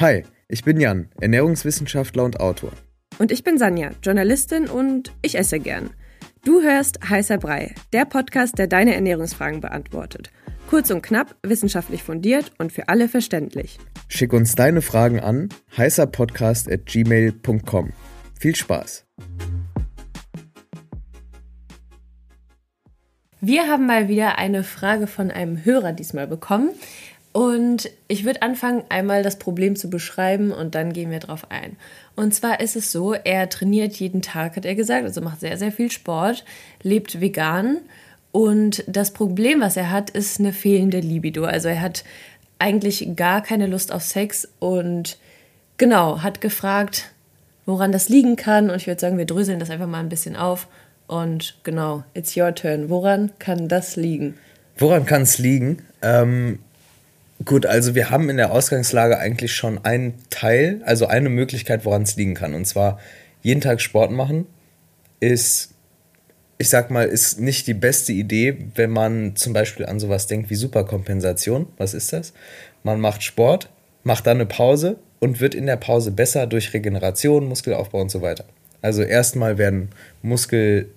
Hi, ich bin Jan, Ernährungswissenschaftler und Autor. Und ich bin Sanja, Journalistin und ich esse gern. Du hörst Heißer Brei, der Podcast, der deine Ernährungsfragen beantwortet. Kurz und knapp, wissenschaftlich fundiert und für alle verständlich. Schick uns deine Fragen an heißerpodcast.gmail.com. Viel Spaß! Wir haben mal wieder eine Frage von einem Hörer diesmal bekommen. Und ich würde anfangen, einmal das Problem zu beschreiben und dann gehen wir drauf ein. Und zwar ist es so, er trainiert jeden Tag, hat er gesagt, also macht sehr, sehr viel Sport, lebt vegan. Und das Problem, was er hat, ist eine fehlende Libido. Also er hat eigentlich gar keine Lust auf Sex und genau, hat gefragt, woran das liegen kann. Und ich würde sagen, wir dröseln das einfach mal ein bisschen auf. Und genau, it's your turn. Woran kann das liegen? Woran kann es liegen? Ähm Gut, also wir haben in der Ausgangslage eigentlich schon einen Teil, also eine Möglichkeit, woran es liegen kann. Und zwar jeden Tag Sport machen ist, ich sag mal, ist nicht die beste Idee, wenn man zum Beispiel an sowas denkt wie Superkompensation. Was ist das? Man macht Sport, macht dann eine Pause und wird in der Pause besser durch Regeneration, Muskelaufbau und so weiter. Also erstmal werden Muskel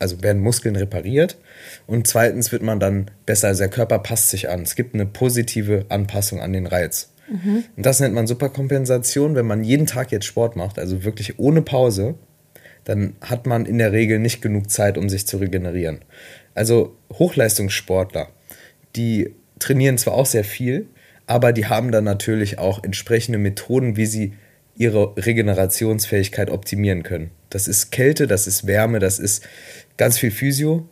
also werden Muskeln repariert und zweitens wird man dann besser, also der Körper passt sich an. Es gibt eine positive Anpassung an den Reiz. Mhm. Und das nennt man Superkompensation. Wenn man jeden Tag jetzt Sport macht, also wirklich ohne Pause, dann hat man in der Regel nicht genug Zeit, um sich zu regenerieren. Also Hochleistungssportler, die trainieren zwar auch sehr viel, aber die haben dann natürlich auch entsprechende Methoden, wie sie ihre Regenerationsfähigkeit optimieren können. Das ist Kälte, das ist Wärme, das ist ganz viel Physio.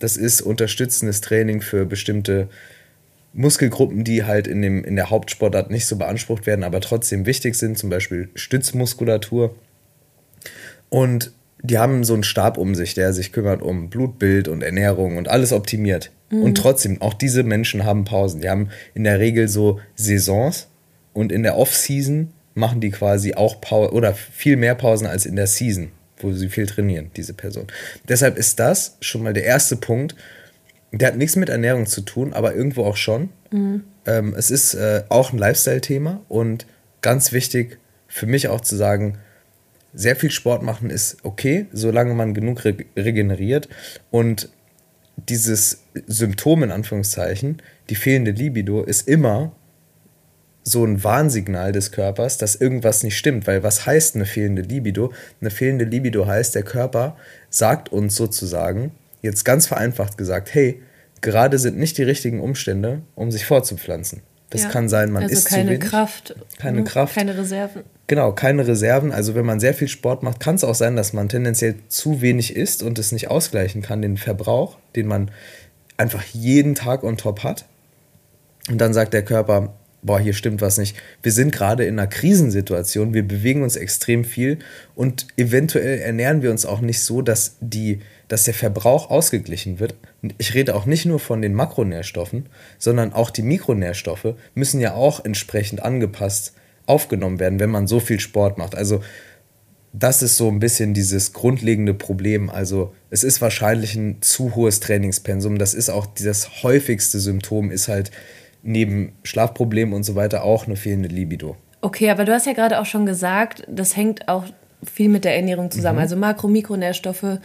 Das ist unterstützendes Training für bestimmte Muskelgruppen, die halt in, dem, in der Hauptsportart nicht so beansprucht werden, aber trotzdem wichtig sind, zum Beispiel Stützmuskulatur. Und die haben so einen Stab um sich, der sich kümmert um Blutbild und Ernährung und alles optimiert. Mhm. Und trotzdem, auch diese Menschen haben Pausen. Die haben in der Regel so Saisons und in der Off-Season machen die quasi auch Pause oder viel mehr Pausen als in der Season wo sie viel trainieren, diese Person. Deshalb ist das schon mal der erste Punkt. Der hat nichts mit Ernährung zu tun, aber irgendwo auch schon. Mhm. Ähm, es ist äh, auch ein Lifestyle-Thema und ganz wichtig für mich auch zu sagen, sehr viel Sport machen ist okay, solange man genug re regeneriert. Und dieses Symptom in Anführungszeichen, die fehlende Libido, ist immer so ein Warnsignal des Körpers, dass irgendwas nicht stimmt. Weil was heißt eine fehlende Libido? Eine fehlende Libido heißt, der Körper sagt uns sozusagen, jetzt ganz vereinfacht gesagt, hey, gerade sind nicht die richtigen Umstände, um sich fortzupflanzen. Das ja. kann sein, man also ist keine zu wenig, Kraft, keine Kraft, keine Reserven. Genau, keine Reserven. Also wenn man sehr viel Sport macht, kann es auch sein, dass man tendenziell zu wenig isst und es nicht ausgleichen kann, den Verbrauch, den man einfach jeden Tag on top hat. Und dann sagt der Körper, boah, hier stimmt was nicht. Wir sind gerade in einer Krisensituation, wir bewegen uns extrem viel und eventuell ernähren wir uns auch nicht so, dass, die, dass der Verbrauch ausgeglichen wird. Ich rede auch nicht nur von den Makronährstoffen, sondern auch die Mikronährstoffe müssen ja auch entsprechend angepasst aufgenommen werden, wenn man so viel Sport macht. Also das ist so ein bisschen dieses grundlegende Problem. Also es ist wahrscheinlich ein zu hohes Trainingspensum. Das ist auch das häufigste Symptom, ist halt neben Schlafproblemen und so weiter auch eine fehlende Libido. Okay, aber du hast ja gerade auch schon gesagt, das hängt auch viel mit der Ernährung zusammen. Mhm. Also Makro-, Mikronährstoffe.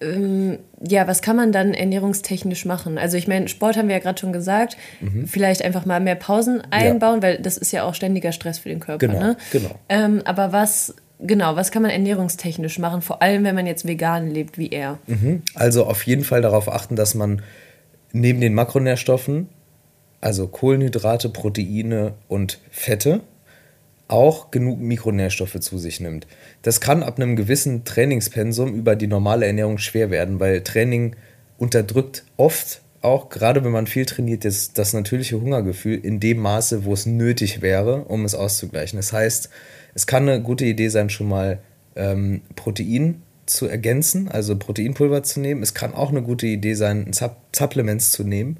Ähm, ja, was kann man dann ernährungstechnisch machen? Also ich meine, Sport haben wir ja gerade schon gesagt. Mhm. Vielleicht einfach mal mehr Pausen einbauen, ja. weil das ist ja auch ständiger Stress für den Körper. Genau, ne? genau. Ähm, aber was Genau, was kann man ernährungstechnisch machen, vor allem wenn man jetzt vegan lebt wie er? Mhm. Also auf jeden Fall darauf achten, dass man neben den Makronährstoffen also Kohlenhydrate, Proteine und Fette, auch genug Mikronährstoffe zu sich nimmt. Das kann ab einem gewissen Trainingspensum über die normale Ernährung schwer werden, weil Training unterdrückt oft auch, gerade wenn man viel trainiert, das, das natürliche Hungergefühl in dem Maße, wo es nötig wäre, um es auszugleichen. Das heißt, es kann eine gute Idee sein, schon mal ähm, Protein zu ergänzen, also Proteinpulver zu nehmen. Es kann auch eine gute Idee sein, Supplements zu nehmen.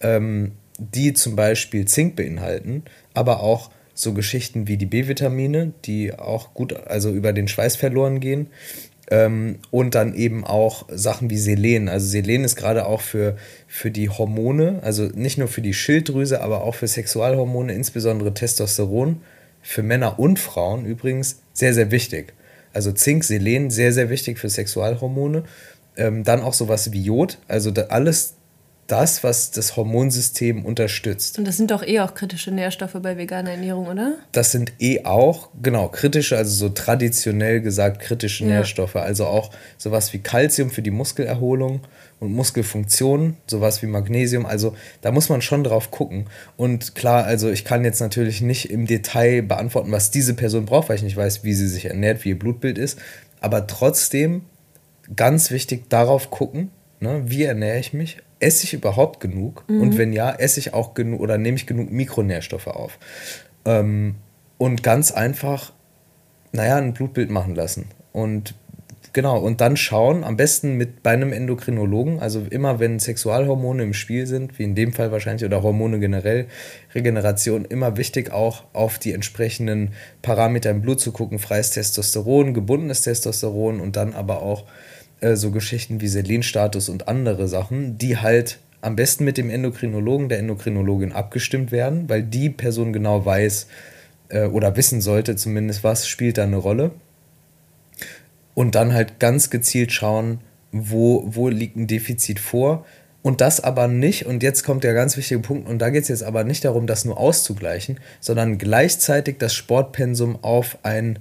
Ähm, die zum Beispiel Zink beinhalten, aber auch so Geschichten wie die B-Vitamine, die auch gut, also über den Schweiß verloren gehen. Ähm, und dann eben auch Sachen wie Selen. Also Selen ist gerade auch für, für die Hormone, also nicht nur für die Schilddrüse, aber auch für Sexualhormone, insbesondere Testosteron, für Männer und Frauen übrigens sehr, sehr wichtig. Also Zink, Selen, sehr, sehr wichtig für Sexualhormone. Ähm, dann auch sowas wie Jod, also alles das, was das Hormonsystem unterstützt. Und das sind doch eh auch kritische Nährstoffe bei veganer Ernährung, oder? Das sind eh auch, genau, kritische, also so traditionell gesagt kritische Ja. Nährstoffe. Also auch sowas wie Kalzium für die Muskelerholung und Muskelfunktion, sowas wie Magnesium. Also da muss man schon drauf gucken. Und klar, also ich kann jetzt natürlich nicht im Detail beantworten, was diese Person braucht, weil ich nicht weiß, wie sie sich ernährt, wie ihr Blutbild ist. Aber trotzdem ganz wichtig darauf gucken, ne, wie ernähre ich mich? Esse ich überhaupt genug? Und wenn ja, esse ich auch genug oder nehme ich genug Mikronährstoffe auf? Ähm, und ganz einfach, naja, ein Blutbild machen lassen. Und genau, und dann schauen, am besten mit bei einem Endokrinologen, also immer wenn Sexualhormone im Spiel sind, wie in dem Fall wahrscheinlich, oder Hormone generell, Regeneration, immer wichtig auch auf die entsprechenden Parameter im Blut zu gucken, freies Testosteron, gebundenes Testosteron und dann aber auch äh, so Geschichten wie Selenstatus und andere Sachen, die halt am besten mit dem Endokrinologen, der Endokrinologin abgestimmt werden, weil die Person genau weiß äh, oder wissen sollte zumindest, was spielt da eine Rolle. Und dann halt ganz gezielt schauen, wo, wo liegt ein Defizit vor. Und das aber nicht, und jetzt kommt der ganz wichtige Punkt, und da geht es jetzt aber nicht darum, das nur auszugleichen, sondern gleichzeitig das Sportpensum auf ein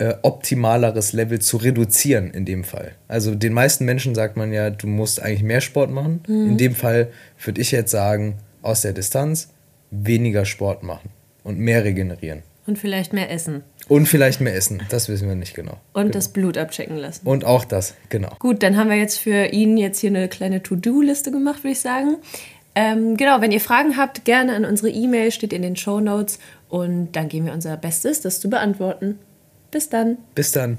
äh, optimaleres Level zu reduzieren in dem Fall. Also den meisten Menschen sagt man ja, du musst eigentlich mehr Sport machen. In dem Fall würde ich jetzt sagen, aus der Distanz weniger Sport machen und mehr regenerieren. Und vielleicht mehr essen. Und vielleicht mehr essen, das wissen wir nicht genau. Und das Blut abchecken lassen. Und auch das, genau. Gut, dann haben wir jetzt für ihn jetzt hier eine kleine To-Do-Liste gemacht, würde ich sagen. Ähm, genau, wenn ihr Fragen habt, gerne an unsere E-Mail, steht in den Show Notes. Und dann geben wir unser Bestes, das zu beantworten. Bis dann. Bis dann.